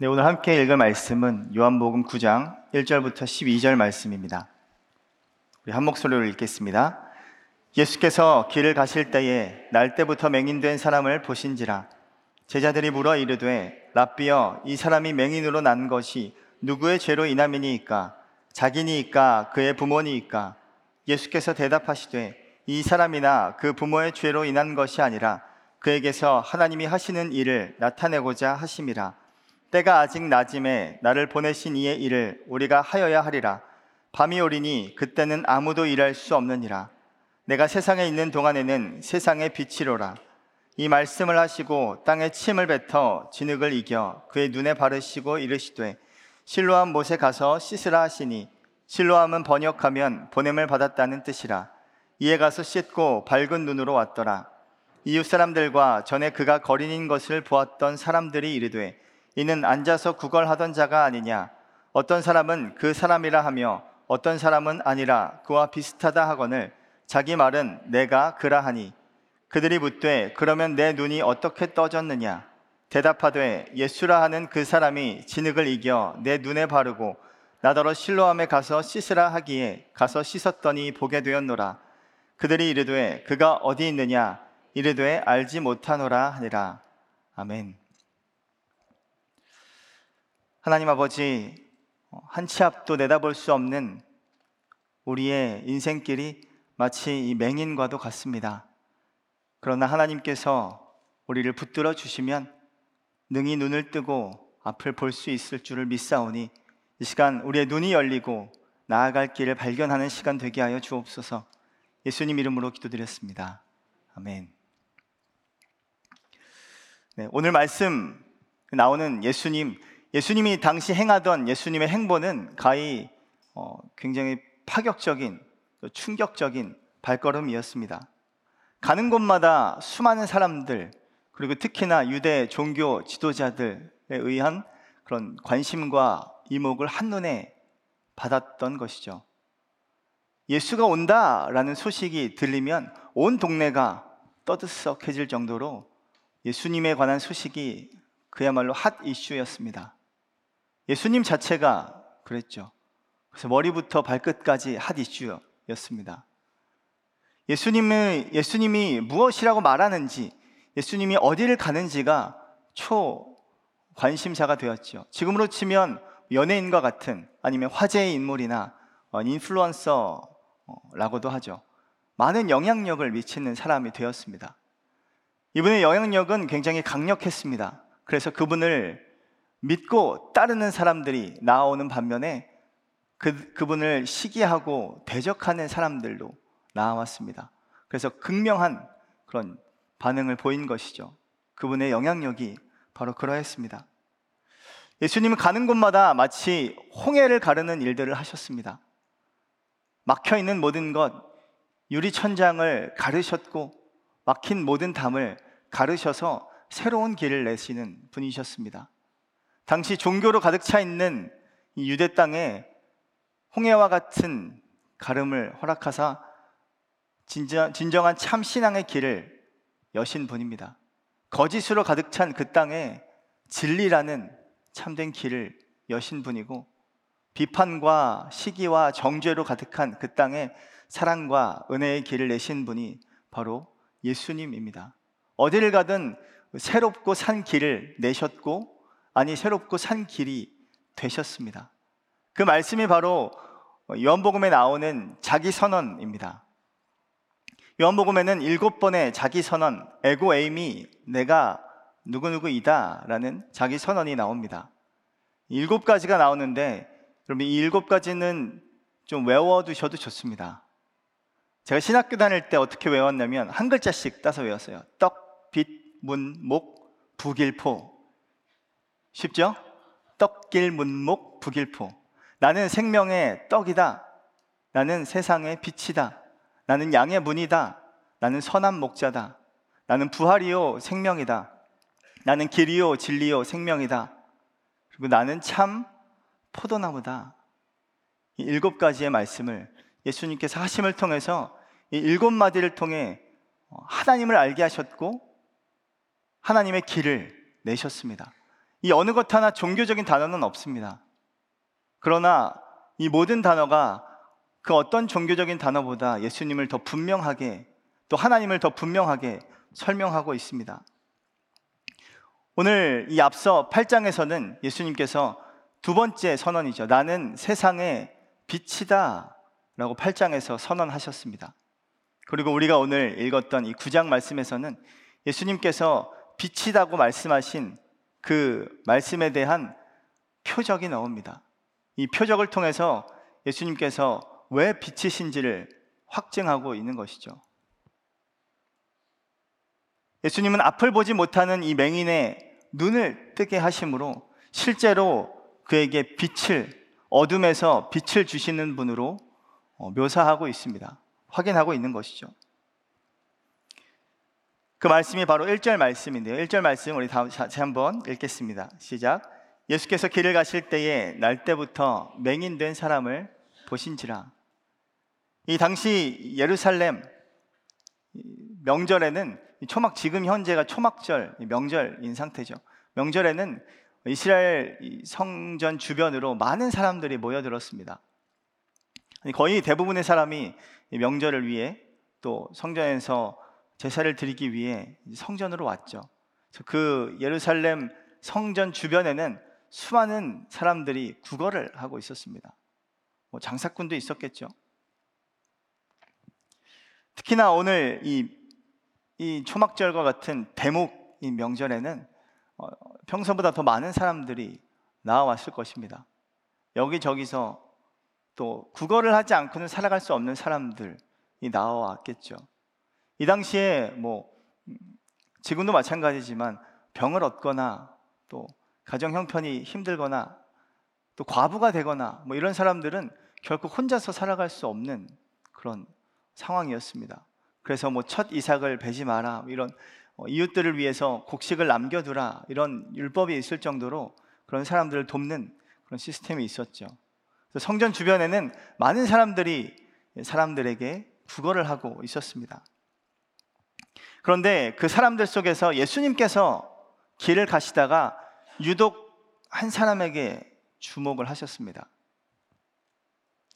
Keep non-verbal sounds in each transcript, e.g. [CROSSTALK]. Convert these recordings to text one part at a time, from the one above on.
네, 오늘 함께 읽을 말씀은 요한복음 9장 1절부터 12절 말씀입니다. 우리 한 목소리로 읽겠습니다. 예수께서 길을 가실 때에 날 때부터 맹인된 사람을 보신지라. 제자들이 물어 이르되 랍비여 이 사람이 맹인으로 난 것이 누구의 죄로 인함이니이까? 자기니이까? 그의 부모니이까? 예수께서 대답하시되 이 사람이나 그 부모의 죄로 인한 것이 아니라 그에게서 하나님이 하시는 일을 나타내고자 하심이라 때가 아직 낮음에 나를 보내신 이의 일을 우리가 하여야 하리라. 밤이 오리니 그때는 아무도 일할 수 없느니라. 내가 세상에 있는 동안에는 세상의 빛이로라. 이 말씀을 하시고 땅에 침을 뱉어 진흙을 이겨 그의 눈에 바르시고 이르시되 실로암 못에 가서 씻으라 하시니 실로암은 번역하면 보냄을 받았다는 뜻이라. 이에 가서 씻고 밝은 눈으로 왔더라. 이웃 사람들과 전에 그가 거린인 것을 보았던 사람들이 이르되 이는 앉아서 구걸하던 자가 아니냐? 어떤 사람은 그 사람이라 하며 어떤 사람은 아니라 그와 비슷하다 하거늘 자기 말은 내가 그라 하니 그들이 묻되 그러면 내 눈이 어떻게 떠졌느냐? 대답하되 예수라 하는 그 사람이 진흙을 이겨 내 눈에 바르고 나더러 실로함에 가서 씻으라 하기에 가서 씻었더니 보게 되었노라. 그들이 이르되 그가 어디 있느냐? 이르되 알지 못하노라 하니라. 아멘 하나님 아버지, 한 치 앞도 내다볼 수 없는 우리의 인생길이 마치 이 맹인과도 같습니다. 그러나 하나님께서 우리를 붙들어 주시면 능히 눈을 뜨고 앞을 볼 수 있을 줄을 믿사오니 이 시간 우리의 눈이 열리고 나아갈 길을 발견하는 시간 되게 하여 주옵소서 예수님 이름으로 기도드렸습니다. 아멘. 네, 오늘 말씀 나오는 예수님 예수님이 당시 행하던 예수님의 행보는 가히 어, 굉장히 파격적인 충격적인 발걸음이었습니다. 가는 곳마다 수많은 사람들 그리고 특히나 유대 종교 지도자들에 의한 그런 관심과 이목을 한눈에 받았던 것이죠. 예수가 온다라는 소식이 들리면 온 동네가 떠들썩해질 정도로 예수님에 관한 소식이 그야말로 핫 이슈였습니다. 예수님 자체가 그랬죠. 그래서 머리부터 발끝까지 핫 이슈였습니다. 예수님을, 예수님이 무엇이라고 말하는지, 예수님이 어디를 가는지가 초 관심사가 되었죠. 지금으로 치면 연예인과 같은 아니면 화제의 인물이나 어, 인플루언서라고도 하죠. 많은 영향력을 미치는 사람이 되었습니다. 이분의 영향력은 굉장히 강력했습니다. 그래서 그분을 믿고 따르는 사람들이 나오는 반면에 그, 그분을 시기하고 대적하는 사람들도 나왔습니다. 그래서 극명한 그런 반응을 보인 것이죠. 그분의 영향력이 바로 그러했습니다. 예수님은 가는 곳마다 마치 홍해를 가르는 일들을 하셨습니다. 막혀 있는 모든 것, 유리 천장을 가르셨고 막힌 모든 담을 가르셔서 새로운 길을 내시는 분이셨습니다. 당시 종교로 가득 차 있는 이 유대 땅에 홍해와 같은 가름을 허락하사 진정, 진정한 참 신앙의 길을 여신 분입니다. 거짓으로 가득 찬 그 땅에 진리라는 참된 길을 여신 분이고 비판과 시기와 정죄로 가득한 그 땅에 사랑과 은혜의 길을 내신 분이 바로 예수님입니다. 어디를 가든 새롭고 산 길을 내셨고 아니 새롭고 산 길이 되셨습니다. 그 말씀이 바로 요한복음에 나오는 자기 선언입니다. 요한복음에는 일곱 번의 자기 선언, 에고 에임이 내가 누구누구이다라는 자기 선언이 나옵니다. 일곱 가지가 나오는데 여러분 이 일곱 가지는 좀 외워두셔도 좋습니다. 제가 신학교 다닐 때 어떻게 외웠냐면 한 글자씩 따서 외웠어요. 떡, 빛, 문, 목, 북일포. 쉽죠? 떡길 문목 북일포. 나는 생명의 떡이다. 나는 세상의 빛이다. 나는 양의 문이다. 나는 선한 목자다. 나는 부활이요 생명이다. 나는 길이요 진리요 생명이다. 그리고 나는 참 포도나무다. 이 일곱 가지의 말씀을 예수님께서 하심을 통해서 이 일곱 마디를 통해 하나님을 알게 하셨고 하나님의 길을 내셨습니다. 이 어느 것 하나 종교적인 단어는 없습니다. 그러나 이 모든 단어가 그 어떤 종교적인 단어보다 예수님을 더 분명하게 또 하나님을 더 분명하게 설명하고 있습니다. 오늘 이 앞서 8장에서는 예수님께서 두 번째 선언이죠. 나는 세상의 빛이다. 라고 8장에서 선언하셨습니다. 그리고 우리가 오늘 읽었던 이 9장 말씀에서는 예수님께서 빛이다고 말씀하신 그 말씀에 대한 표적이 나옵니다. 이 표적을 통해서 예수님께서 왜 빛이신지를 확증하고 있는 것이죠. 예수님은 앞을 보지 못하는 이 맹인의 눈을 뜨게 하심으로 실제로 그에게 빛을 어둠에서 빛을 주시는 분으로 어, 묘사하고 있습니다. 확인하고 있는 것이죠. 그 말씀이 바로 1절 말씀인데요. 1절 말씀 우리 다시 한번 읽겠습니다. 시작. 예수께서 길을 가실 때에 날 때부터 맹인된 사람을 보신지라. 이 당시 예루살렘 명절에는 초막 지금 현재가 초막절 명절인 상태죠. 명절에는 이스라엘 성전 주변으로 많은 사람들이 모여들었습니다. 거의 대부분의 사람이 명절을 위해 또 성전에서 제사를 드리기 위해 성전으로 왔죠. 그 예루살렘 성전 주변에는 수많은 사람들이 구걸을 하고 있었습니다. 뭐 장사꾼도 있었겠죠. 특히나 오늘 이, 이 초막절과 같은 대목 이 명절에는 어, 평소보다 더 많은 사람들이 나와왔을 것입니다. 여기저기서 또 국어를 하지 않고는 살아갈 수 없는 사람들이 나와왔겠죠. 이 당시에 뭐 지금도 마찬가지지만 병을 얻거나 또 가정 형편이 힘들거나 또 과부가 되거나 뭐 이런 사람들은 결코 혼자서 살아갈 수 없는 그런 상황이었습니다. 그래서 뭐 첫 이삭을 베지 마라 뭐 이런 어, 이웃들을 위해서 곡식을 남겨두라 이런 율법이 있을 정도로 그런 사람들을 돕는 그런 시스템이 있었죠. 성전 주변에는 많은 사람들이 사람들에게 구걸을 하고 있었습니다. 그런데 그 사람들 속에서 예수님께서 길을 가시다가 유독 한 사람에게 주목을 하셨습니다.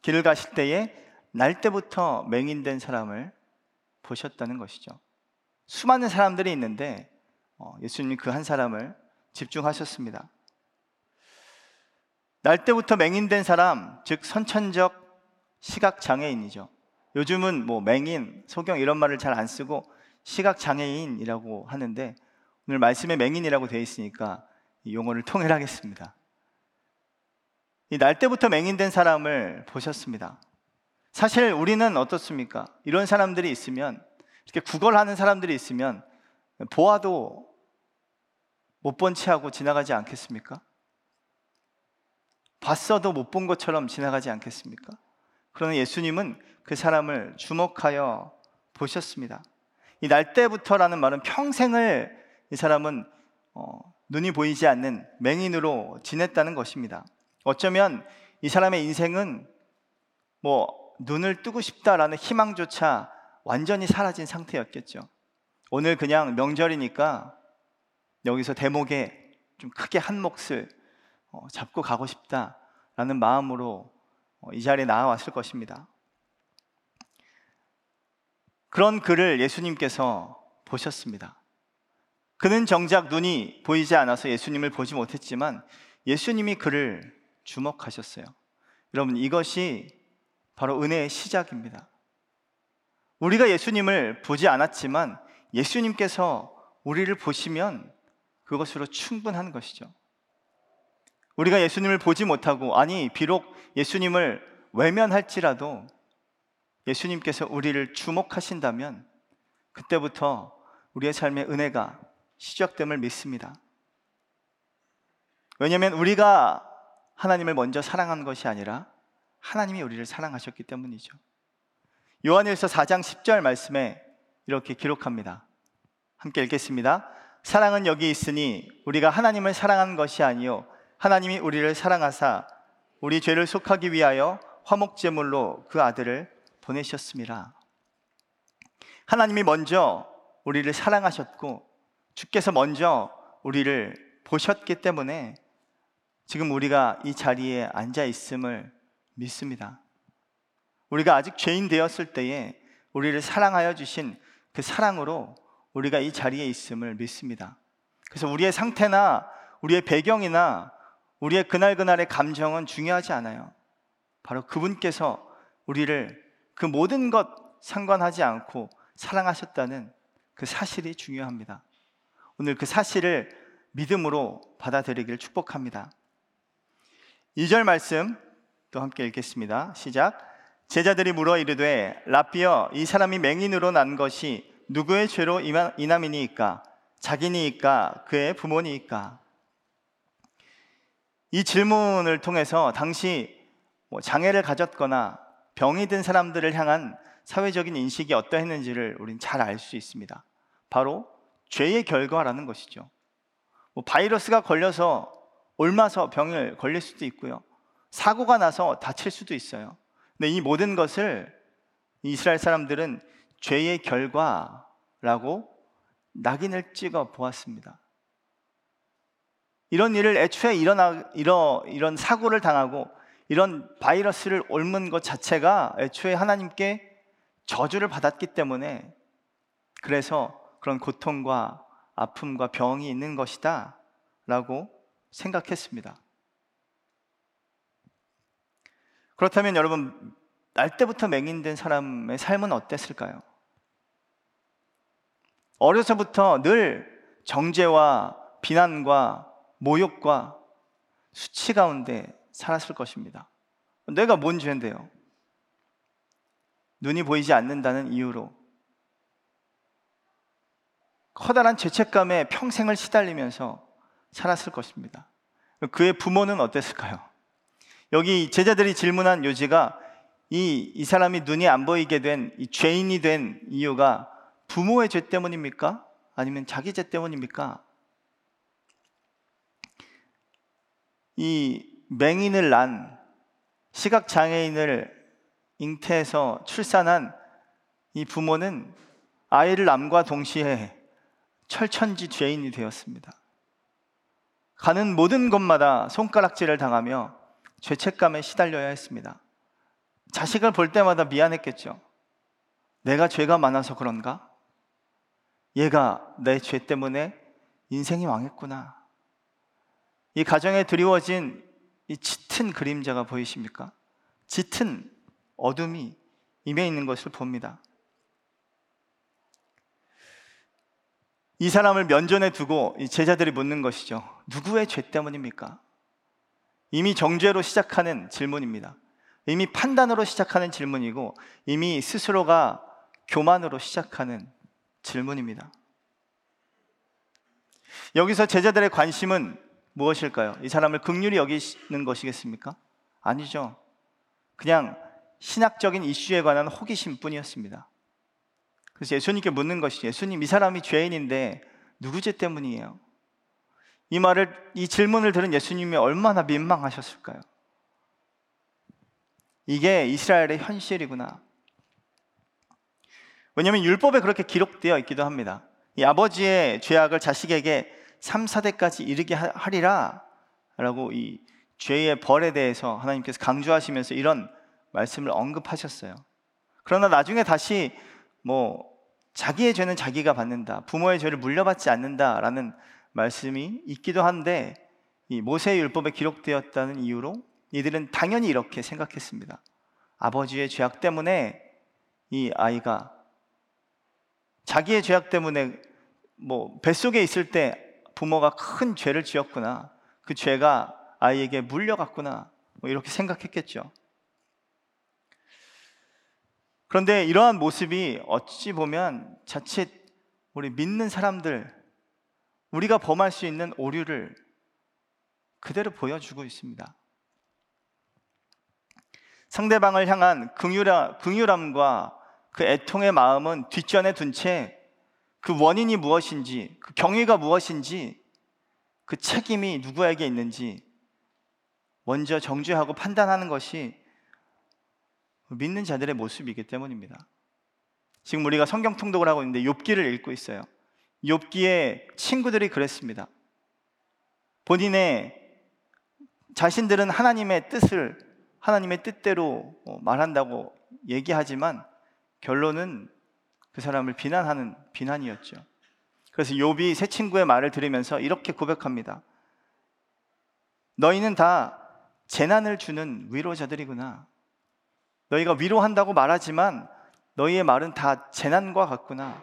길을 가실 때에 날 때부터 맹인된 사람을 보셨다는 것이죠. 수많은 사람들이 있는데 어, 예수님 그한 사람을 집중하셨습니다. 날 때부터 맹인된 사람, 즉 선천적 시각 장애인이죠. 요즘은 뭐 맹인, 소경 이런 말을 잘 안 쓰고 시각 장애인이라고 하는데 오늘 말씀에 맹인이라고 되어 있으니까 이 용어를 통일하겠습니다. 이 날 때부터 맹인된 사람을 보셨습니다. 사실 우리는 어떻습니까? 이런 사람들이 있으면 이렇게 구걸하는 사람들이 있으면 보아도 못본 채하고 지나가지 않겠습니까? 봤어도 못 본 것처럼 지나가지 않겠습니까? 그러나 예수님은 그 사람을 주목하여 보셨습니다. 이 날 때부터라는 말은 평생을 이 사람은 어, 눈이 보이지 않는 맹인으로 지냈다는 것입니다. 어쩌면 이 사람의 인생은 뭐 눈을 뜨고 싶다라는 희망조차 완전히 사라진 상태였겠죠. 오늘 그냥 명절이니까 여기서 대목에 좀 크게 한 몫을 어, 잡고 가고 싶다라는 마음으로 어, 이 자리에 나와왔을 것입니다. 그런 그를 예수님께서 보셨습니다. 그는 정작 눈이 보이지 않아서 예수님을 보지 못했지만 예수님이 그를 주목하셨어요. 여러분, 이것이 바로 은혜의 시작입니다. 우리가 예수님을 보지 않았지만 예수님께서 우리를 보시면 그것으로 충분한 것이죠. 우리가 예수님을 보지 못하고 아니 비록 예수님을 외면할지라도 예수님께서 우리를 주목하신다면 그때부터 우리의 삶의 은혜가 시작됨을 믿습니다. 왜냐하면 우리가 하나님을 먼저 사랑한 것이 아니라 하나님이 우리를 사랑하셨기 때문이죠. 요한일서 4장 10절 말씀에 이렇게 기록합니다. 함께 읽겠습니다. 사랑은 여기 있으니 우리가 하나님을 사랑한 것이 아니요 하나님이 우리를 사랑하사 우리 죄를 속하기 위하여 화목 제물로 그 아들을 보내셨습니다. 하나님이 먼저 우리를 사랑하셨고 주께서 먼저 우리를 보셨기 때문에 지금 우리가 이 자리에 앉아 있음을 믿습니다. 우리가 아직 죄인 되었을 때에 우리를 사랑하여 주신 그 사랑으로 우리가 이 자리에 있음을 믿습니다. 그래서 우리의 상태나 우리의 배경이나 우리의 그날그날의 감정은 중요하지 않아요. 바로 그분께서 우리를 그 모든 것 상관하지 않고 사랑하셨다는 그 사실이 중요합니다. 오늘 그 사실을 믿음으로 받아들이기를 축복합니다. 2절 말씀 또 함께 읽겠습니다. 시작. 제자들이 물어 이르되 라비어 이 사람이 맹인으로 난 것이 누구의 죄로 이남이니이까 자기니이까 그의 부모니이까 이 질문을 통해서 당시 뭐 장애를 가졌거나 병이 든 사람들을 향한 사회적인 인식이 어떠했는지를 우리는 잘알 수 있습니다. 바로 죄의 결과라는 것이죠. 뭐 바이러스가 걸려서 옮아서 병을 걸릴 수도 있고요. 사고가 나서 다칠 수도 있어요. 근데 이 모든 것을 이스라엘 사람들은 죄의 결과라고 낙인을 찍어 보았습니다. 이런 일을 애초에 일어나 이러, 이런 사고를 당하고 이런 바이러스를 옮은 것 자체가 애초에 하나님께 저주를 받았기 때문에 그래서 그런 고통과 아픔과 병이 있는 것이다 라고 생각했습니다. 그렇다면 여러분, 날 때부터 맹인된 사람의 삶은 어땠을까요? 어려서부터 늘 정죄와 비난과 모욕과 수치 가운데 살았을 것입니다. 내가 뭔 죄인데요? 눈이 보이지 않는다는 이유로 커다란 죄책감에 평생을 시달리면서 살았을 것입니다. 그의 부모는 어땠을까요? 여기 제자들이 질문한 요지가 이, 이 사람이 눈이 안 보이게 된, 이 죄인이 된 이유가 부모의 죄 때문입니까? 아니면 자기 죄 때문입니까? 이 맹인을 난 시각 장애인을 잉태해서 출산한 이 부모는 아이를 남과 동시에 철천지 죄인이 되었습니다. 가는 모든 곳마다 손가락질을 당하며 죄책감에 시달려야 했습니다. 자식을 볼 때마다 미안했겠죠. 내가 죄가 많아서 그런가? 얘가 내 죄 때문에 인생이 망했구나. 이 가정에 드리워진 이 짙은 그림자가 보이십니까? 짙은 어둠이 임해 있는 것을 봅니다. 이 사람을 면전에 두고 제자들이 묻는 것이죠. 누구의 죄 때문입니까? 이미 정죄로 시작하는 질문입니다. 이미 판단으로 시작하는 질문이고 이미 스스로가 교만으로 시작하는 질문입니다. 여기서 제자들의 관심은 무엇일까요? 이 사람을 극률이 여기는 것이겠습니까? 아니죠. 그냥 신학적인 이슈에 관한 호기심 뿐이었습니다. 그래서 예수님께 묻는 것이 예수님 이 사람이 죄인인데 누구 죄 때문이에요? 이 말을 이 질문을 들은 예수님이 얼마나 민망하셨을까요? 이게 이스라엘의 현실이구나. 왜냐하면 율법에 그렇게 기록되어 있기도 합니다. 이 아버지의 죄악을 자식에게 3, 4대까지 이르게 하리라 라고 이 죄의 벌에 대해서 하나님께서 강조하시면서 이런 말씀을 언급하셨어요. 그러나 나중에 다시 뭐 자기의 죄는 자기가 받는다. 부모의 죄를 물려받지 않는다라는 말씀이 있기도 한데 이 모세의 율법에 기록되었다는 이유로 이들은 당연히 이렇게 생각했습니다. 아버지의 죄악 때문에 이 아이가 자기의 죄악 때문에 뭐 뱃속에 있을 때 부모가 큰 죄를 지었구나. 그 죄가 아이에게 물려갔구나. 뭐 이렇게 생각했겠죠. 그런데 이러한 모습이 어찌 보면 자칫 우리 믿는 사람들, 우리가 범할 수 있는 오류를 그대로 보여주고 있습니다. 상대방을 향한 긍휼함, 긍휼함과 그 애통의 마음은 뒷전에 둔 채 그 원인이 무엇인지, 그 경위가 무엇인지, 그 책임이 누구에게 있는지 먼저 정죄하고 판단하는 것이 믿는 자들의 모습이기 때문입니다. 지금 우리가 성경 통독을 하고 있는데 욥기를 읽고 있어요. 욥기의 친구들이 그랬습니다. 본인의 자신들은 하나님의 뜻을 하나님의 뜻대로 어, 말한다고 얘기하지만 결론은 그 사람을 비난하는 비난이었죠. 그래서 욥이 새 친구의 말을 들으면서 이렇게 고백합니다. 너희는 다 재난을 주는 위로자들이구나. 너희가 위로한다고 말하지만 너희의 말은 다 재난과 같구나.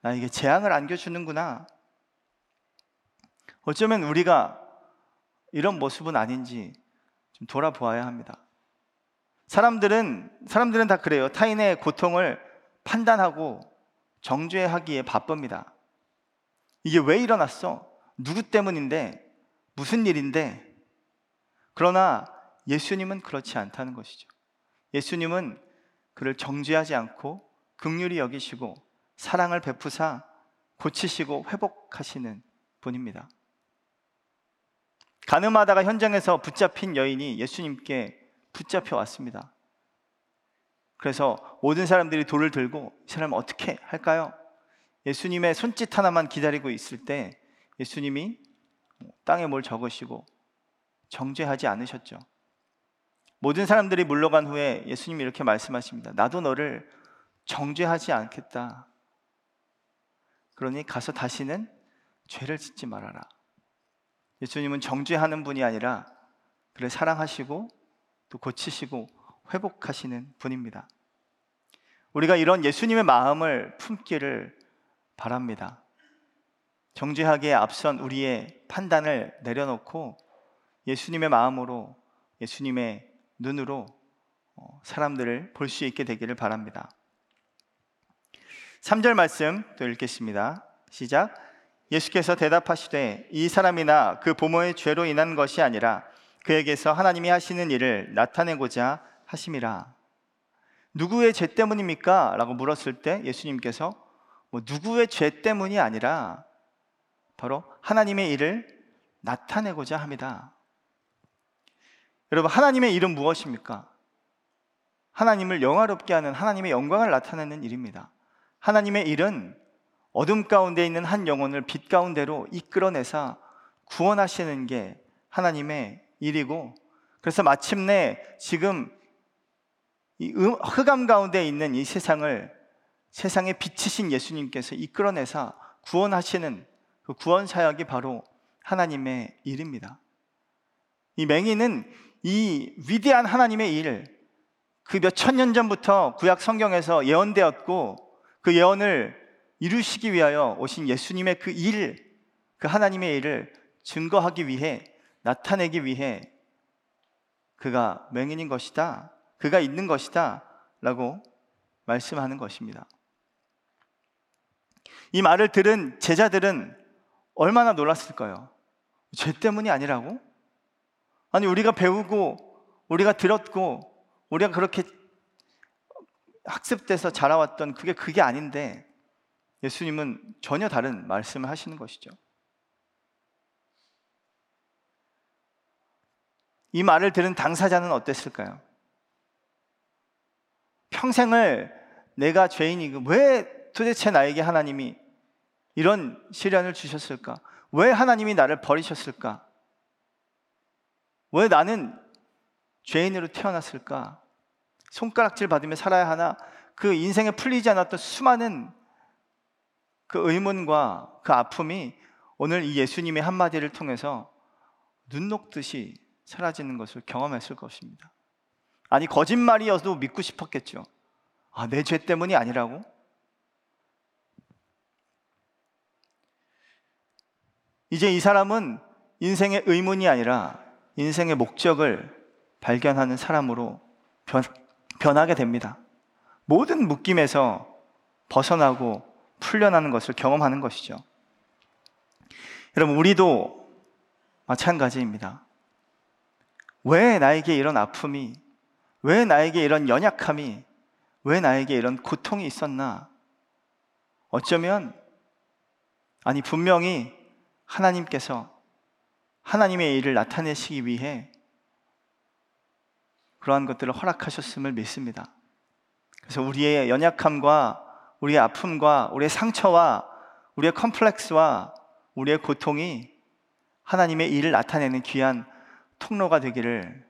나에게 재앙을 안겨주는구나. 어쩌면 우리가 이런 모습은 아닌지 좀 돌아보아야 합니다. 사람들은 사람들은 다 그래요. 타인의 고통을 판단하고 정죄하기에 바쁩니다. 이게 왜 일어났어? 누구 때문인데? 무슨 일인데? 그러나 예수님은 그렇지 않다는 것이죠. 예수님은 그를 정죄하지 않고 극률이 여기시고 사랑을 베푸사 고치시고 회복하시는 분입니다. 가늠하다가 현장에서 붙잡힌 여인이 예수님께 붙잡혀 왔습니다. 그래서 모든 사람들이 돌을 들고 이 사람 어떻게 할까요? 예수님의 손짓 하나만 기다리고 있을 때 예수님이 땅에 뭘 적으시고 정죄하지 않으셨죠. 모든 사람들이 물러간 후에 예수님이 이렇게 말씀하십니다. 나도 너를 정죄하지 않겠다. 그러니 가서 다시는 죄를 짓지 말아라. 예수님은 정죄하는 분이 아니라 그를 사랑하시고 또 고치시고 회복하시는 분입니다. 우리가 이런 예수님의 마음을 품기를 바랍니다. 정죄하기에 앞선 우리의 판단을 내려놓고 예수님의 마음으로 예수님의 눈으로 어, 사람들을 볼 수 있게 되기를 바랍니다. 3절 말씀 또 읽겠습니다. 시작. 예수께서 대답하시되 이 사람이나 그 부모의 죄로 인한 것이 아니라 그에게서 하나님이 하시는 일을 나타내고자 하심이라. 누구의 죄 때문입니까? 라고 물었을 때 예수님께서 뭐 누구의 죄 때문이 아니라 바로 하나님의 일을 나타내고자 합니다. 여러분, 하나님의 일은 무엇입니까? 하나님을 영화롭게 하는 하나님의 영광을 나타내는 일입니다. 하나님의 일은 어둠 가운데 있는 한 영혼을 빛 가운데로 이끌어내사 구원하시는 게 하나님의 일이고 그래서 마침내 지금 이 흑암 가운데 있는 이 세상을 세상에 빛이신 예수님께서 이끌어내사 구원하시는 그 구원 사역이 바로 하나님의 일입니다. 이 맹인은 이 위대한 하나님의 일, 그 몇 천 년 전부터 구약 성경에서 예언되었고 그 예언을 이루시기 위하여 오신 예수님의 그 일, 그 하나님의 일을 증거하기 위해 나타내기 위해 그가 맹인인 것이다. 그가 있는 것이다. 라고 말씀하는 것입니다. 이 말을 들은 제자들은 얼마나 놀랐을까요? 죄 때문이 아니라고? 아니, 우리가 배우고, 우리가 들었고, 우리가 그렇게 학습돼서 자라왔던 그게 그게 아닌데, 예수님은 전혀 다른 말씀을 하시는 것이죠. 이 말을 들은 당사자는 어땠을까요? 평생을 내가 죄인이고 왜 도대체 나에게 하나님이 이런 시련을 주셨을까? 왜 하나님이 나를 버리셨을까? 왜 나는 죄인으로 태어났을까? 손가락질 받으며 살아야 하나? 그 인생에 풀리지 않았던 수많은 그 의문과 그 아픔이 오늘 이 예수님의 한마디를 통해서 눈 녹듯이 사라지는 것을 경험했을 것입니다. 아니, 거짓말이어도 믿고 싶었겠죠. 아, 내 죄 때문이 아니라고? 이제 이 사람은 인생의 의문이 아니라 인생의 목적을 발견하는 사람으로 변, 변하게 됩니다. 모든 묶임에서 벗어나고 풀려나는 것을 경험하는 것이죠. 여러분, 우리도 마찬가지입니다. 왜 나에게 이런 아픔이, 왜 나에게 이런 연약함이, 왜 나에게 이런 고통이 있었나? 어쩌면, 아니, 분명히 하나님께서 하나님의 일을 나타내시기 위해 그러한 것들을 허락하셨음을 믿습니다. 그래서 우리의 연약함과 우리의 아픔과 우리의 상처와 우리의 컴플렉스와 우리의 고통이 하나님의 일을 나타내는 귀한 통로가 되기를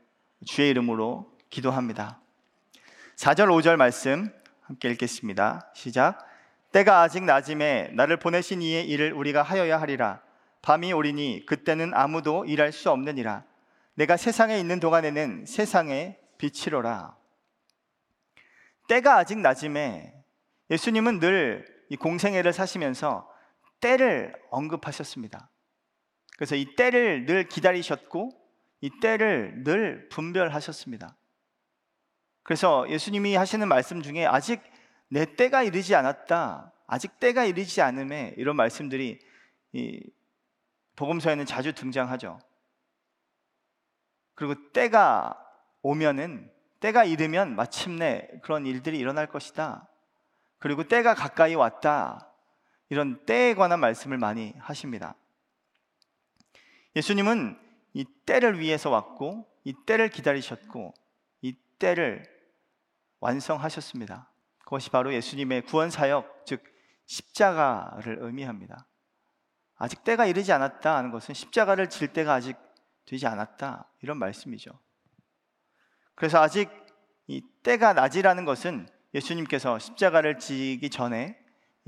주의 이름으로 기도합니다. 4절 5절 말씀 함께 읽겠습니다. 시작. 때가 아직 낮음에 나를 보내신 이의 일을 우리가 하여야 하리라. 밤이 오리니 그때는 아무도 일할 수 없느니라. 내가 세상에 있는 동안에는 세상의 빛이로라. 때가 아직 낮음에 예수님은 늘 이 공생애를 사시면서 때를 언급하셨습니다. 그래서 이 때를 늘 기다리셨고 이 때를 늘 분별하셨습니다. 그래서 예수님이 하시는 말씀 중에 아직 내 때가 이르지 않았다. 아직 때가 이르지 않음에 이런 말씀들이 이 복음서에는 자주 등장하죠. 그리고 때가 오면은 때가 이르면 마침내 그런 일들이 일어날 것이다. 그리고 때가 가까이 왔다. 이런 때에 관한 말씀을 많이 하십니다. 예수님은 이 때를 위해서 왔고 이 때를 기다리셨고 이 때를 완성하셨습니다. 그것이 바로 예수님의 구원 사역, 즉 십자가를 의미합니다. 아직 때가 이르지 않았다 하는 것은 십자가를 질 때가 아직 되지 않았다 이런 말씀이죠. 그래서 아직 이 때가 낮이라는 것은 예수님께서 십자가를 지기 전에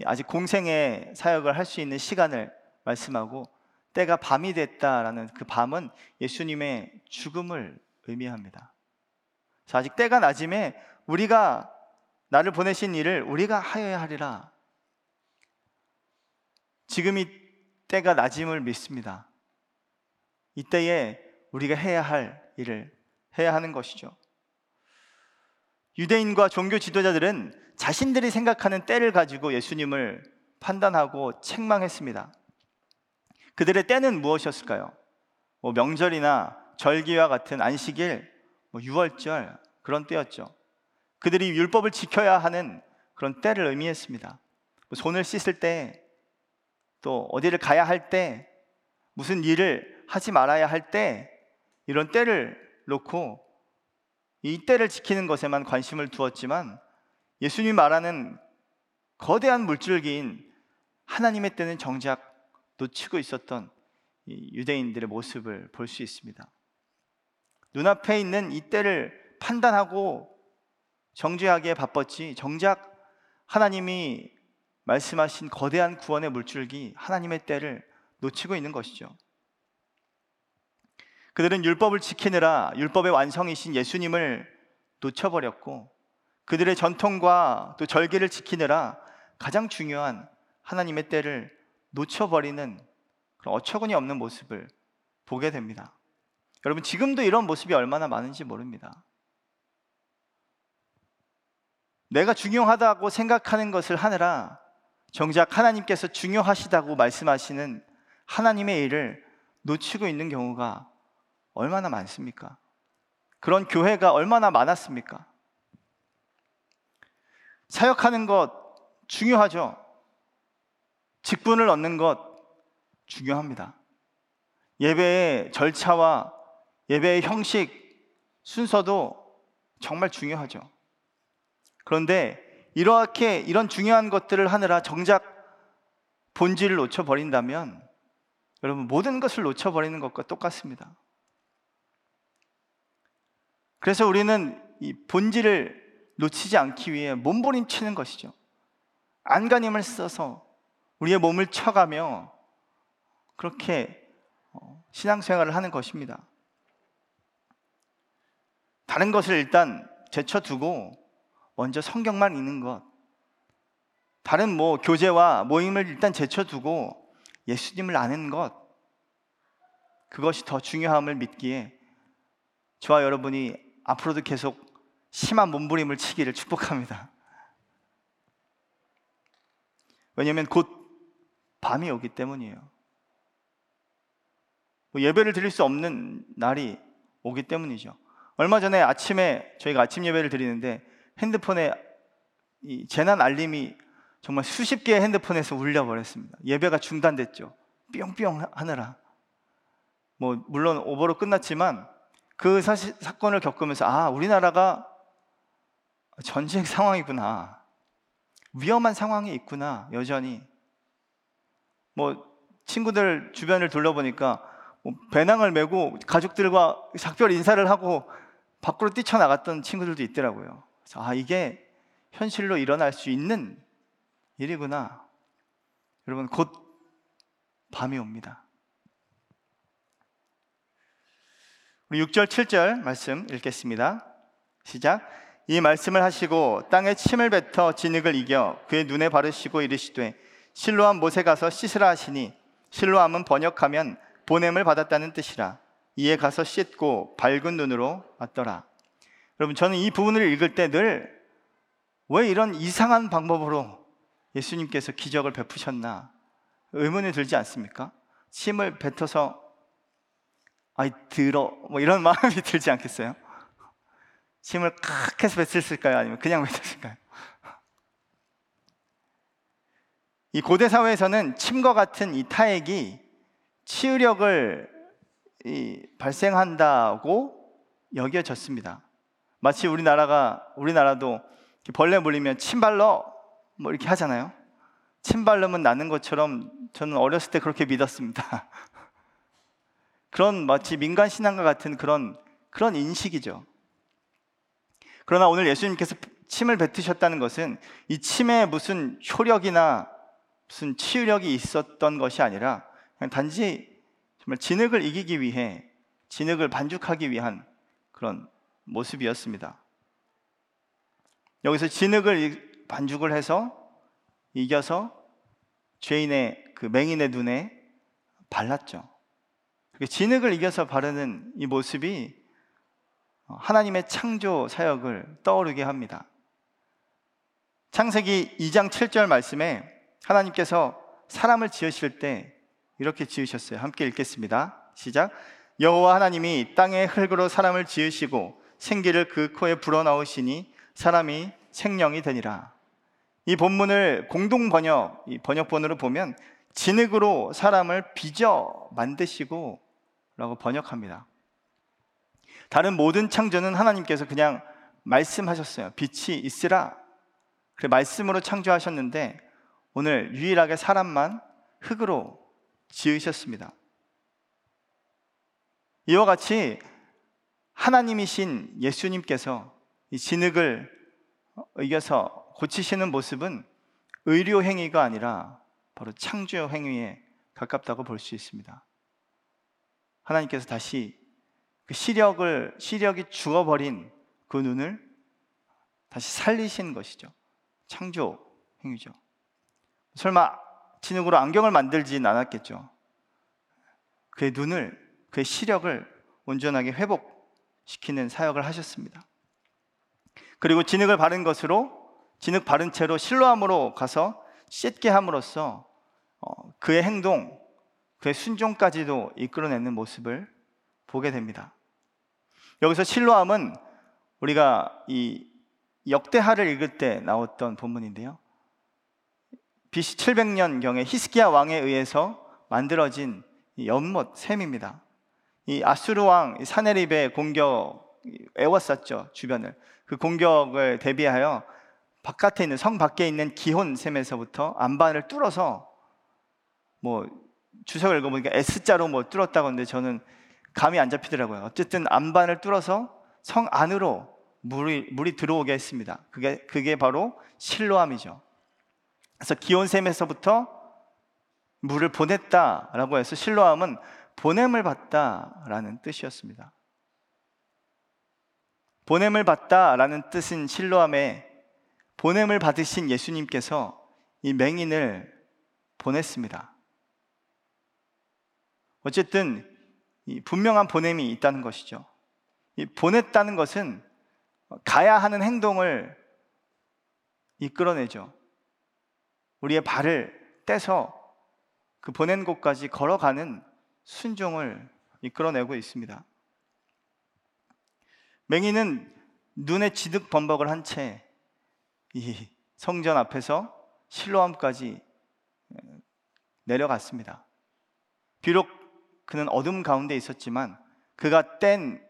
아직 공생의 사역을 할 수 있는 시간을 말씀하고 때가 밤이 됐다라는 그 밤은 예수님의 죽음을 의미합니다. 아직 때가 낮음에 우리가 나를 보내신 일을 우리가 하여야 하리라. 지금 이 때가 낮음을 믿습니다. 이때에 우리가 해야 할 일을 해야 하는 것이죠. 유대인과 종교 지도자들은 자신들이 생각하는 때를 가지고 예수님을 판단하고 책망했습니다. 그들의 때는 무엇이었을까요? 뭐 명절이나 절기와 같은 안식일, 뭐 유월절 그런 때였죠. 그들이 율법을 지켜야 하는 그런 때를 의미했습니다. 뭐 손을 씻을 때, 또 어디를 가야 할 때, 무슨 일을 하지 말아야 할 때, 이런 때를 놓고 이 때를 지키는 것에만 관심을 두었지만 예수님이 말하는 거대한 물줄기인 하나님의 때는 정작 놓치고 있었던 유대인들의 모습을 볼 수 있습니다. 눈앞에 있는 이 때를 판단하고 정죄하기에 바빴지 정작 하나님이 말씀하신 거대한 구원의 물줄기 하나님의 때를 놓치고 있는 것이죠. 그들은 율법을 지키느라 율법의 완성이신 예수님을 놓쳐버렸고 그들의 전통과 또 절기를 지키느라 가장 중요한 하나님의 때를 놓쳐버리는 그런 어처구니 없는 모습을 보게 됩니다. 여러분, 지금도 이런 모습이 얼마나 많은지 모릅니다. 내가 중요하다고 생각하는 것을 하느라 정작 하나님께서 중요하시다고 말씀하시는 하나님의 일을 놓치고 있는 경우가 얼마나 많습니까? 그런 교회가 얼마나 많았습니까? 사역하는 것 중요하죠. 직분을 얻는 것 중요합니다. 예배의 절차와 예배의 형식, 순서도 정말 중요하죠. 그런데 이렇게 이런 중요한 것들을 하느라 정작 본질을 놓쳐버린다면 여러분 모든 것을 놓쳐버리는 것과 똑같습니다. 그래서 우리는 이 본질을 놓치지 않기 위해 몸부림치는 것이죠. 안간힘을 써서 우리의 몸을 쳐가며 그렇게 어, 신앙생활을 하는 것입니다. 다른 것을 일단 제쳐두고 먼저 성경만 읽는 것, 다른 뭐 교제와 모임을 일단 제쳐두고 예수님을 아는 것, 그것이 더 중요함을 믿기에 저와 여러분이 앞으로도 계속 심한 몸부림을 치기를 축복합니다. 왜냐하면 곧 밤이 오기 때문이에요. 뭐 예배를 드릴 수 없는 날이 오기 때문이죠. 얼마 전에 아침에 저희가 아침 예배를 드리는데 핸드폰에 이 재난 알림이 정말 수십 개의 핸드폰에서 울려 버렸습니다. 예배가 중단됐죠. 뿅뿅 하느라. 뭐 물론 오버로 끝났지만 그 사실, 사건을 겪으면서 아 우리나라가 전쟁 상황이구나. 위험한 상황이 있구나. 여전히. 뭐 친구들 주변을 둘러보니까 뭐 배낭을 메고 가족들과 작별 인사를 하고 밖으로 뛰쳐나갔던 친구들도 있더라고요. 아, 이게 현실로 일어날 수 있는 일이구나. 여러분, 곧 밤이 옵니다. 우리 6절, 7절 말씀 읽겠습니다. 시작. 이 말씀을 하시고 땅에 침을 뱉어 진흙을 이겨 그의 눈에 바르시고 이르시되 실로암 못에 가서 씻으라 하시니 실로암은 번역하면 보냄을 받았다는 뜻이라 이에 가서 씻고 밝은 눈으로 왔더라. 여러분 저는 이 부분을 읽을 때 늘 왜 이런 이상한 방법으로 예수님께서 기적을 베푸셨나 의문이 들지 않습니까? 침을 뱉어서 아이 들어 뭐 이런 [LAUGHS] 마음이 들지 않겠어요? 침을 칵 해서 뱉었을까요? 아니면 그냥 뱉었을까요? [LAUGHS] 이 고대 사회에서는 침과 같은 이 타액이 치유력을 이 발생한다고 여겨졌습니다. 마치 우리나라가 우리나라도 벌레 물리면 침발러 뭐 이렇게 하잖아요. 침발르면 나는 것처럼 저는 어렸을 때 그렇게 믿었습니다. [LAUGHS] 그런 마치 민간 신앙과 같은 그런 그런 인식이죠. 그러나 오늘 예수님께서 침을 뱉으셨다는 것은 이 침에 무슨 효력이나 무슨 치유력이 있었던 것이 아니라 그냥 단지 정말 진흙을 이기기 위해 진흙을 반죽하기 위한 그런 모습이었습니다. 여기서 진흙을 반죽을 해서 이겨서 죄인의 그 맹인의 눈에 발랐죠. 진흙을 이겨서 바르는 이 모습이 하나님의 창조 사역을 떠오르게 합니다. 창세기 2장 7절 말씀에 하나님께서 사람을 지으실 때 이렇게 지으셨어요. 함께 읽겠습니다. 시작. 여호와 하나님이 땅의 흙으로 사람을 지으시고 생기를 그 코에 불어넣으시니 사람이 생명이 되니라. 이 본문을 공동 번역, 이 번역본으로 보면 진흙으로 사람을 빚어 만드시고 라고 번역합니다. 다른 모든 창조는 하나님께서 그냥 말씀하셨어요. 빛이 있으라. 그래 말씀으로 창조하셨는데 오늘 유일하게 사람만 흙으로 지으셨습니다. 이와 같이 하나님이신 예수님께서 이 진흙을 이겨서 고치시는 모습은 의료 행위가 아니라 바로 창조 행위에 가깝다고 볼 수 있습니다. 하나님께서 다시 그 시력을 시력이 죽어버린 그 눈을 다시 살리신 것이죠. 창조 행위죠. 설마 진흙으로 안경을 만들진 않았겠죠. 그의 눈을 그의 시력을 온전하게 회복 시키는 사역을 하셨습니다. 그리고 진흙을 바른 것으로 진흙 바른 채로 실로함으로 가서 씻게 함으로써 어, 그의 행동, 그의 순종까지도 이끌어내는 모습을 보게 됩니다. 여기서 실로함은 우리가 이 역대하를 읽을 때 나왔던 본문인데요. BC 700년경에 히스기야 왕에 의해서 만들어진 연못 샘입니다. 이 아수르 왕 사네립의 공격 애워쌌죠 주변을 그 공격을 대비하여 바깥에 있는 성 밖에 있는 기혼 샘에서부터 안반을 뚫어서 뭐 주석을 읽어보니까 S자로 뭐 뚫었다고 하는데 저는 감이 안 잡히더라고요. 어쨌든 안반을 뚫어서 성 안으로 물이, 물이 들어오게 했습니다. 그게, 그게 바로 실로암이죠. 그래서 기온샘에서부터 물을 보냈다라고 해서 실로암은 보냄을 받다라는 뜻이었습니다. 보냄을 받다라는 뜻인 실로암에 보냄을 받으신 예수님께서 이 맹인을 보냈습니다. 어쨌든 분명한 보냄이 있다는 것이죠. 보냈다는 것은 가야 하는 행동을 이끌어내죠. 우리의 발을 떼서 그 보낸 곳까지 걸어가는 순종을 이끌어내고 있습니다. 맹인은 눈에 지득 범벅을 한 채 이 성전 앞에서 실로암까지 내려갔습니다. 비록 그는 어둠 가운데 있었지만 그가 뗀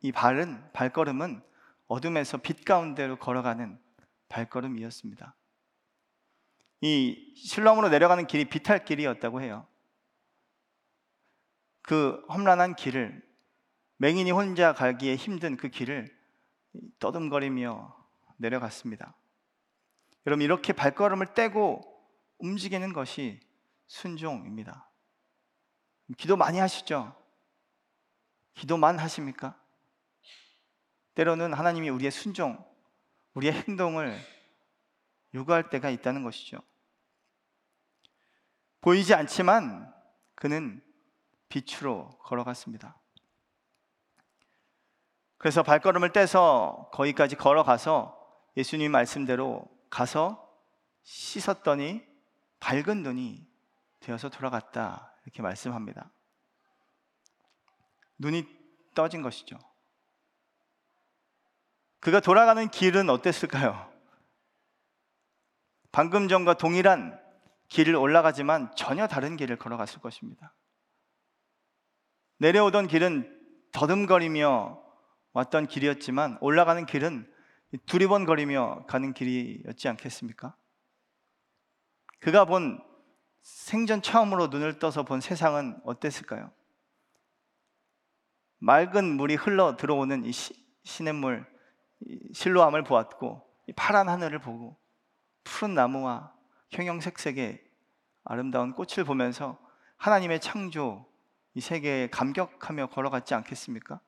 이 발은 발걸음은 어둠에서 빛 가운데로 걸어가는 발걸음이었습니다. 이 실로암으로 내려가는 길이 비탈 길이었다고 해요. 그 험난한 길을 맹인이 혼자 가기에 힘든 그 길을 떠듬거리며 내려갔습니다. 여러분 이렇게 발걸음을 떼고 움직이는 것이 순종입니다. 기도 많이 하시죠? 기도만 하십니까? 때로는 하나님이 우리의 순종, 우리의 행동을 요구할 때가 있다는 것이죠. 보이지 않지만 그는 빛으로 걸어갔습니다. 그래서 발걸음을 떼서 거기까지 걸어가서 예수님 말씀대로 가서 씻었더니 밝은 눈이 되어서 돌아갔다. 이렇게 말씀합니다. 눈이 떠진 것이죠. 그가 돌아가는 길은 어땠을까요? 방금 전과 동일한 길을 올라가지만 전혀 다른 길을 걸어갔을 것입니다. 내려오던 길은 더듬거리며 왔던 길이었지만 올라가는 길은 두리번거리며 가는 길이었지 않겠습니까? 그가 본 생전 처음으로 눈을 떠서 본 세상은 어땠을까요? 맑은 물이 흘러 들어오는 이 시냇물 실로암을 보았고 파란 하늘을 보고 푸른 나무와 형형색색의 아름다운 꽃을 보면서 하나님의 창조 이 세계에 감격하며 걸어갔지 않겠습니까?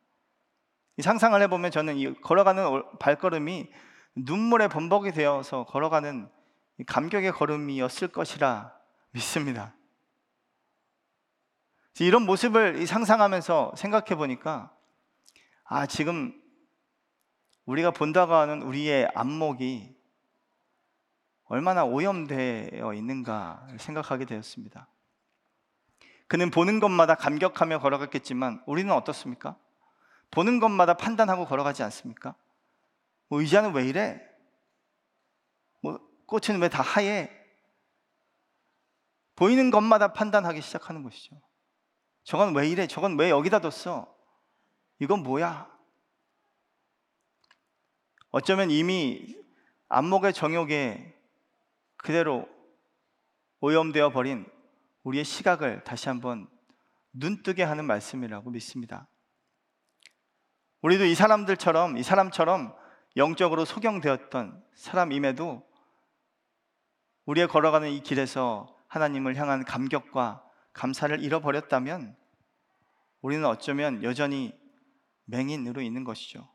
이 상상을 해보면 저는 이 걸어가는 발걸음이 눈물의 범벅이 되어서 걸어가는 감격의 걸음이었을 것이라 믿습니다. 이런 모습을 상상하면서 생각해 보니까 아, 지금 우리가 본다고 하는 우리의 안목이 얼마나 오염되어 있는가 생각하게 되었습니다. 그는 보는 것마다 감격하며 걸어갔겠지만 우리는 어떻습니까? 보는 것마다 판단하고 걸어가지 않습니까? 뭐 의자는 왜 이래? 뭐 꽃은 왜 다 하얘? 보이는 것마다 판단하기 시작하는 것이죠. 저건 왜 이래? 저건 왜 여기다 뒀어? 이건 뭐야? 어쩌면 이미 안목의 정욕에 그대로 오염되어 버린 우리의 시각을 다시 한번 눈뜨게 하는 말씀이라고 믿습니다. 우리도 이 사람들처럼 이 사람처럼 영적으로 소경되었던 사람임에도 우리의 걸어가는 이 길에서 하나님을 향한 감격과 감사를 잃어버렸다면 우리는 어쩌면 여전히 맹인으로 있는 것이죠.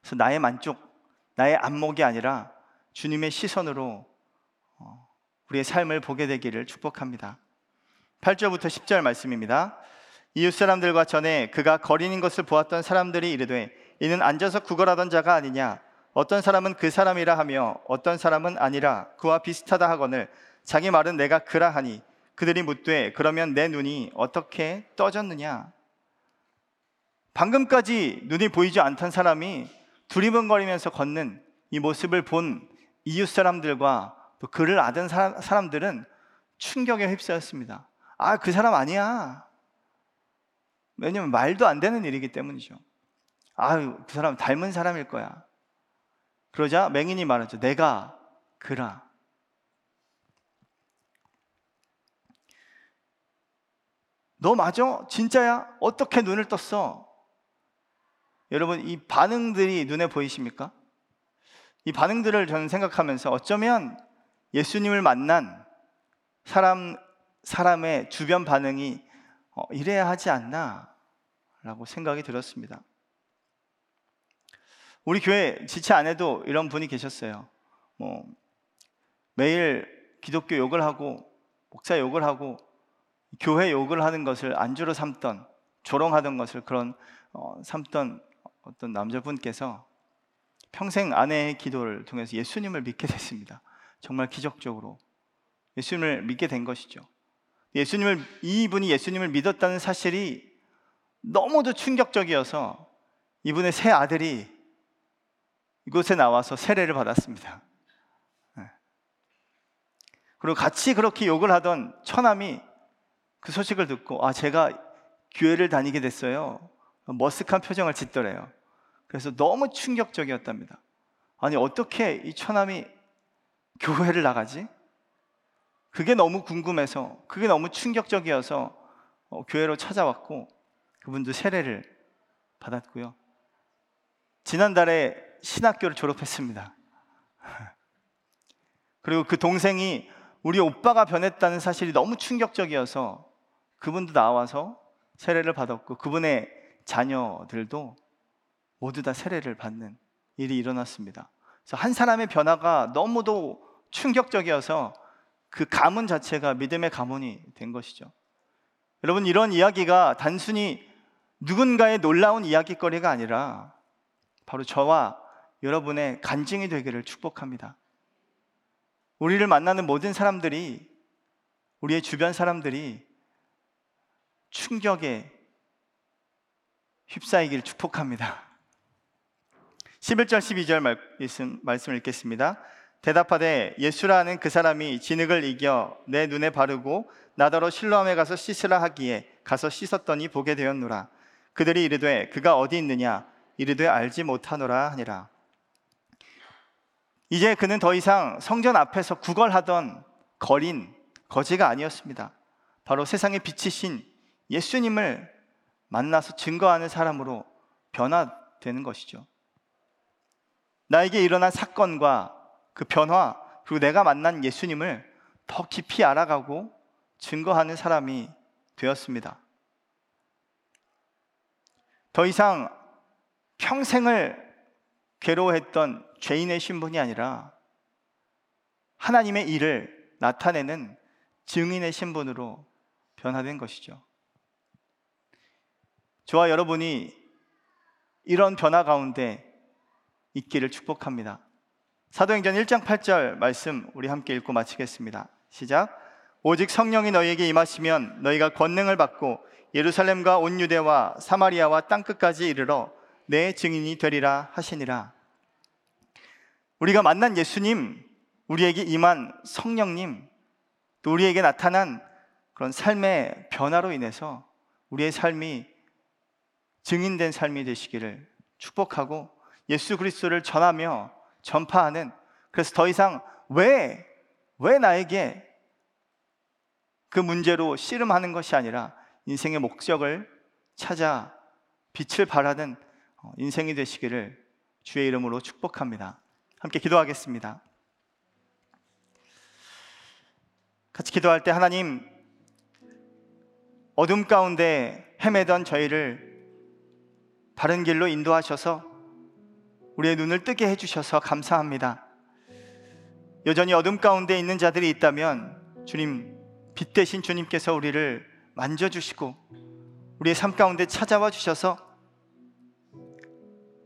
그래서 나의 만족, 나의 안목이 아니라 주님의 시선으로 어, 우리의 삶을 보게 되기를 축복합니다. 8절부터 10절 말씀입니다. 이웃 사람들과 전에 그가 거린인 것을 보았던 사람들이 이르되 이는 앉아서 구걸하던 자가 아니냐 어떤 사람은 그 사람이라 하며 어떤 사람은 아니라 그와 비슷하다 하거늘 자기 말은 내가 그라 하니 그들이 묻되 그러면 내 눈이 어떻게 떠졌느냐 방금까지 눈이 보이지 않던 사람이 두리번거리면서 걷는 이 모습을 본 이웃 사람들과 또 그를 아던 사람들은 충격에 휩싸였습니다. 아, 그 사람 아니야. 왜냐면 말도 안 되는 일이기 때문이죠. 아유, 그 사람 닮은 사람일 거야. 그러자 맹인이 말하죠. 내가 그라. 너 맞아? 진짜야? 어떻게 눈을 떴어? 여러분, 이 반응들이 눈에 보이십니까? 이 반응들을 저는 생각하면서 어쩌면 예수님을 만난 사람, 사람의 주변 반응이 어, 이래야 하지 않나 라고 생각이 들었습니다. 우리 교회 지체 안에도 이런 분이 계셨어요. 뭐 매일 기독교 욕을 하고 목사 욕을 하고 교회 욕을 하는 것을 안주로 삼던 조롱하던 것을 그런 어, 삼던 어떤 남자분께서 평생 아내의 기도를 통해서 예수님을 믿게 됐습니다. 정말 기적적으로 예수님을 믿게 된 것이죠. 예수님을 이분이 예수님을 믿었다는 사실이 너무도 충격적이어서 이분의 새 아들이 이곳에 나와서 세례를 받았습니다. 네. 그리고 같이 그렇게 욕을 하던 처남이 그 소식을 듣고 아 제가 교회를 다니게 됐어요. 머쓱한 표정을 짓더래요. 그래서 너무 충격적이었답니다. 아니 어떻게 이 처남이 교회를 나가지? 그게 너무 궁금해서 그게 너무 충격적이어서 어, 교회로 찾아왔고 그분도 세례를 받았고요. 지난달에 신학교를 졸업했습니다. [LAUGHS] 그리고 그 동생이 우리 오빠가 변했다는 사실이 너무 충격적이어서 그분도 나와서 세례를 받았고 그분의 자녀들도 모두 다 세례를 받는 일이 일어났습니다. 그래서 한 사람의 변화가 너무도 충격적이어서 그 가문 자체가 믿음의 가문이 된 것이죠. 여러분 이런 이야기가 단순히 누군가의 놀라운 이야기거리가 아니라 바로 저와 여러분의 간증이 되기를 축복합니다. 우리를 만나는 모든 사람들이 우리의 주변 사람들이 충격에 휩싸이기를 축복합니다. 11절 12절 말씀, 말씀을 읽겠습니다. 대답하되 예수라는 그 사람이 진흙을 이겨 내 눈에 바르고 나더러 실로암에 가서 씻으라 하기에 가서 씻었더니 보게 되었노라. 그들이 이르되 그가 어디 있느냐 이르되 알지 못하노라 하니라. 이제 그는 더 이상 성전 앞에서 구걸하던 거린 거지가 아니었습니다. 바로 세상의 빛이신 예수님을 만나서 증거하는 사람으로 변화되는 것이죠. 나에게 일어난 사건과 그 변화, 그리고 내가 만난 예수님을 더 깊이 알아가고 증거하는 사람이 되었습니다. 더 이상 평생을 괴로워했던 죄인의 신분이 아니라 하나님의 일을 나타내는 증인의 신분으로 변화된 것이죠. 저와 여러분이 이런 변화 가운데 있기를 축복합니다. 사도행전 1장 8절 말씀 우리 함께 읽고 마치겠습니다. 시작. 오직 성령이 너희에게 임하시면 너희가 권능을 받고 예루살렘과 온 유대와 사마리아와 땅 끝까지 이르러 내 증인이 되리라 하시니라. 우리가 만난 예수님, 우리에게 임한 성령님, 또 우리에게 나타난 그런 삶의 변화로 인해서 우리의 삶이 증인된 삶이 되시기를 축복하고 예수 그리스도를 전하며 전파하는 그래서 더 이상 왜, 왜 나에게 그 문제로 씨름하는 것이 아니라 인생의 목적을 찾아 빛을 발하는 어, 인생이 되시기를 주의 이름으로 축복합니다. 함께 기도하겠습니다. 같이 기도할 때 하나님 어둠 가운데 헤매던 저희를 바른 길로 인도하셔서 우리의 눈을 뜨게 해주셔서 감사합니다. 여전히 어둠 가운데 있는 자들이 있다면 주님, 빛 대신 주님께서 우리를 만져주시고 우리의 삶 가운데 찾아와 주셔서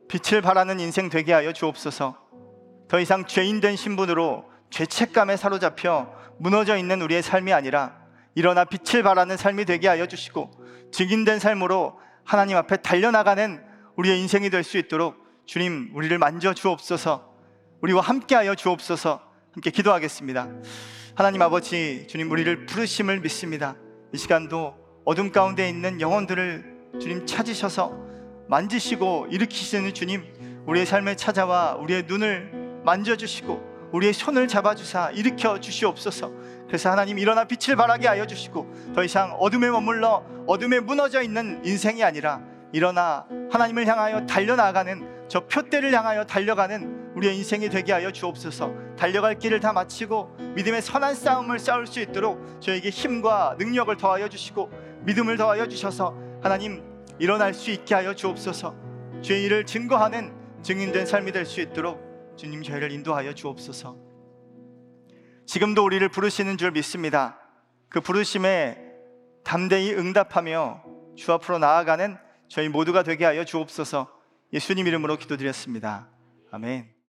빛을 발하는 인생 되게 하여 주옵소서 더 이상 죄인된 신분으로 죄책감에 사로잡혀 무너져 있는 우리의 삶이 아니라 일어나 빛을 발하는 삶이 되게 하여 주시고 증인된 삶으로 하나님 앞에 달려나가는 우리의 인생이 될 수 있도록 주님 우리를 만져 주옵소서. 우리와 함께하여 주옵소서. 함께 기도하겠습니다. 하나님 아버지 주님 우리를 부르심을 믿습니다. 이 시간도 어둠 가운데 있는 영혼들을 주님 찾으셔서 만지시고 일으키시는 주님 우리의 삶에 찾아와 우리의 눈을 만져 주시고 우리의 손을 잡아주사 일으켜 주시옵소서. 그래서 하나님 일어나 빛을 발하게 하여 주시고 더 이상 어둠에 머물러 어둠에 무너져 있는 인생이 아니라 일어나 하나님을 향하여 달려나가는 저 표대를 향하여 달려가는 우리의 인생이 되게 하여 주옵소서. 달려갈 길을 다 마치고 믿음의 선한 싸움을 싸울 수 있도록 저에게 힘과 능력을 더하여 주시고 믿음을 더하여 주셔서 하나님 일어날 수 있게 하여 주옵소서. 주의 일을 증거하는 증인된 삶이 될 수 있도록 주님 저희를 인도하여 주옵소서. 지금도 우리를 부르시는 줄 믿습니다. 그 부르심에 담대히 응답하며 주 앞으로 나아가는 저희 모두가 되게 하여 주옵소서. 예수님 이름으로 기도드렸습니다. 아멘.